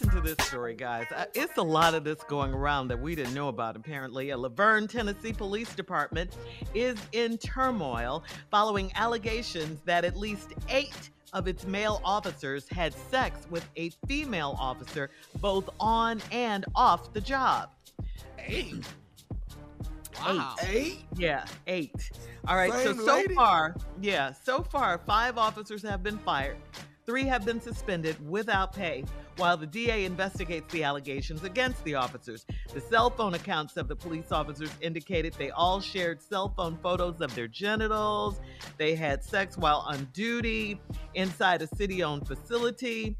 Listen to this story, guys. Uh, It's a lot of this going around that we didn't know about, apparently. A La Vergne, Tennessee Police Department is in turmoil following allegations that at least eight of its male officers had sex with a female officer, both on and off the job. Eight. Wow. Eight? Yeah, eight. All right, Same so so lady? far, yeah, so far, five officers have been fired. Three have been suspended without pay while the DA investigates the allegations against the officers. The cell phone accounts of the police officers indicated they all shared cell phone photos of their genitals. They had sex while on duty inside a city owned facility,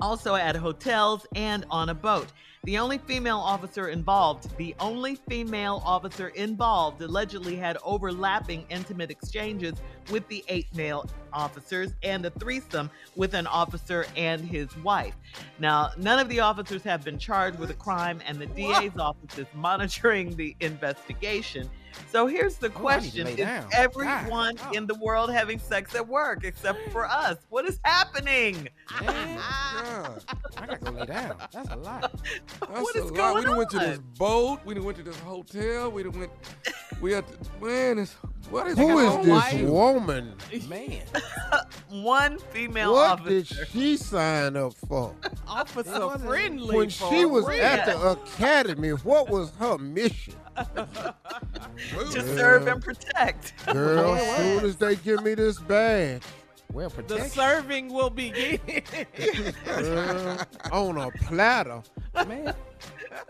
also at hotels and on a boat. The only female officer involved, the only female officer involved allegedly had overlapping intimate exchanges with the eight male officers and a threesome with an officer and his wife. Now, none of the officers have been charged with a crime, and the DA's office is monitoring the investigation. So here's the Oh, I need to question lay Is down. everyone God. in the world having sex at work except for us? What is happening? Man, I gotta go lay down. That's a lot. That's What a is lot. going we done went to this boat. We done went to this hotel. We done went. We had to, man. It's, what is Who going is on this with you? woman? Man. One female what officer. did she sign up for? Officer friendly. When for she was real. at the academy, what was her mission? To serve and protect. Girl, as soon as they give me this badge, Well, The serving will begin. girl, on a platter. Man,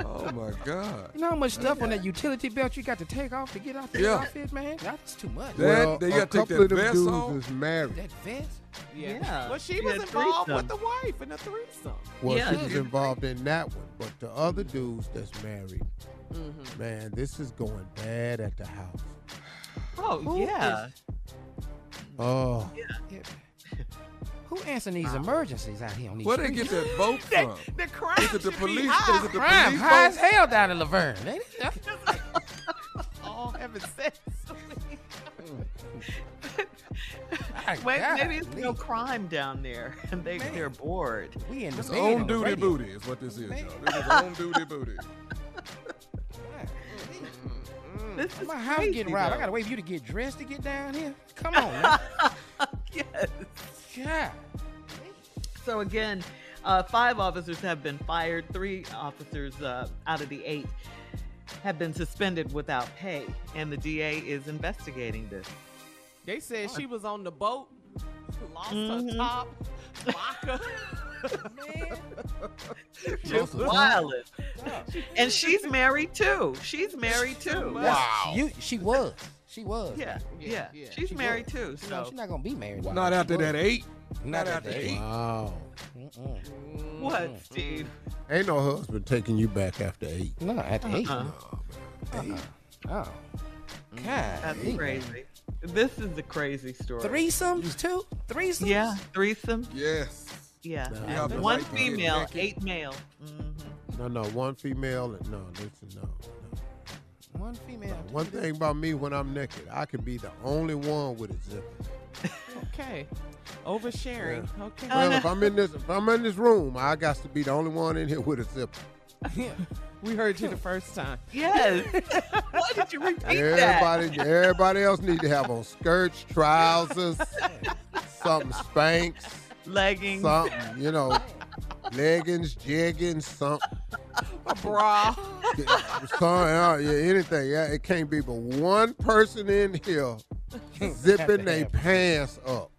Oh my God. you know how much stuff on that utility belt you got to take off to get out the Yeah. outfit, man? That's too much. That- well, they a gotta take that vest off. is married. That vest? Yeah. Well, she She was involved threesome. with the wife in the threesome. Well, Yeah, she was involved in that one, but the other dudes that's married, Mhm. man, this is going bad at the house. Oh Who yeah. Oh, Yeah. Who answering these emergencies out here on these Where they get that boat That- from? the crime Is it the should police? high. Is it the Crime police high as hell down in La Vergne. ain't it? All having sex. My Wait, God, maybe it's no crime down there, and they Man. they're bored. We in the It's on on the duty radio. booty is what this is, Man. y'all. This is on duty booty. This is My house crazy, getting robbed. I gotta wait for you to get dressed to get down here. Come on, man. yes. God. So again, uh, five officers have been fired. Three officers uh, out of the eight have been suspended without pay, and the DA is investigating this. They said she was on the boat, lost Mhm. her top, vodka. Man. Just wildin'. And she's married too. She's married too. Wow. You, she was. She was. Yeah, yeah. yeah. She's She married was. too. So know, she's not gonna be married. no Not after that eight. Not Not after after eight. Wow. Mm-mm. what, Steve? Ain't no husband taking you back after eight. No, after eight. Uh-uh. Uh-uh. Oh. God. That's crazy. This is a crazy story. Threesomes too? Threesomes? Yeah, threesome. Yes. Yeah, Nah, And have one right female, naked. eight male. hmm No, no, one female and no, listen, no, no. One female. One thing about me when I'm naked, I can be the only one with a zipper. Okay. Oversharing. Okay. Well, if I'm in this, if I'm in this room, I got to be the only one in here with a zipper. we heard you the first time. Yes. Why did you repeat that? Everybody, everybody else need to have on skirts, trousers, something Spanx, Leggings. something, you know, leggings, jeggings, something. A bra. Some, uh, yeah, anything. Yeah, it can't be but one person in here zipping their pants up.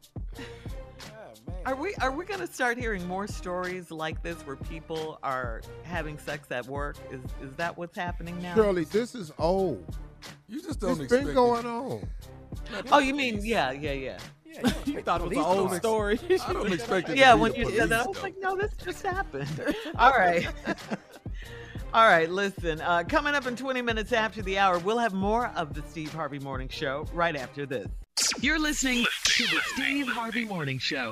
Are we are we going to start hearing more stories like this where people are having sex at work? Is is that what's happening now? Shirley, this is old. You just don't It's expect been it. going on. Oh, you mean yeah, yeah, yeah. You thought it was an old stories- story. I don't expect it. Yeah, to be when you said that, I was like, no, this just happened. All right. All right, listen. Uh, coming up in 20 minutes after the hour, we'll have more of the Steve Harvey Morning Show right after this. You're listening to the Steve Harvey Morning Show.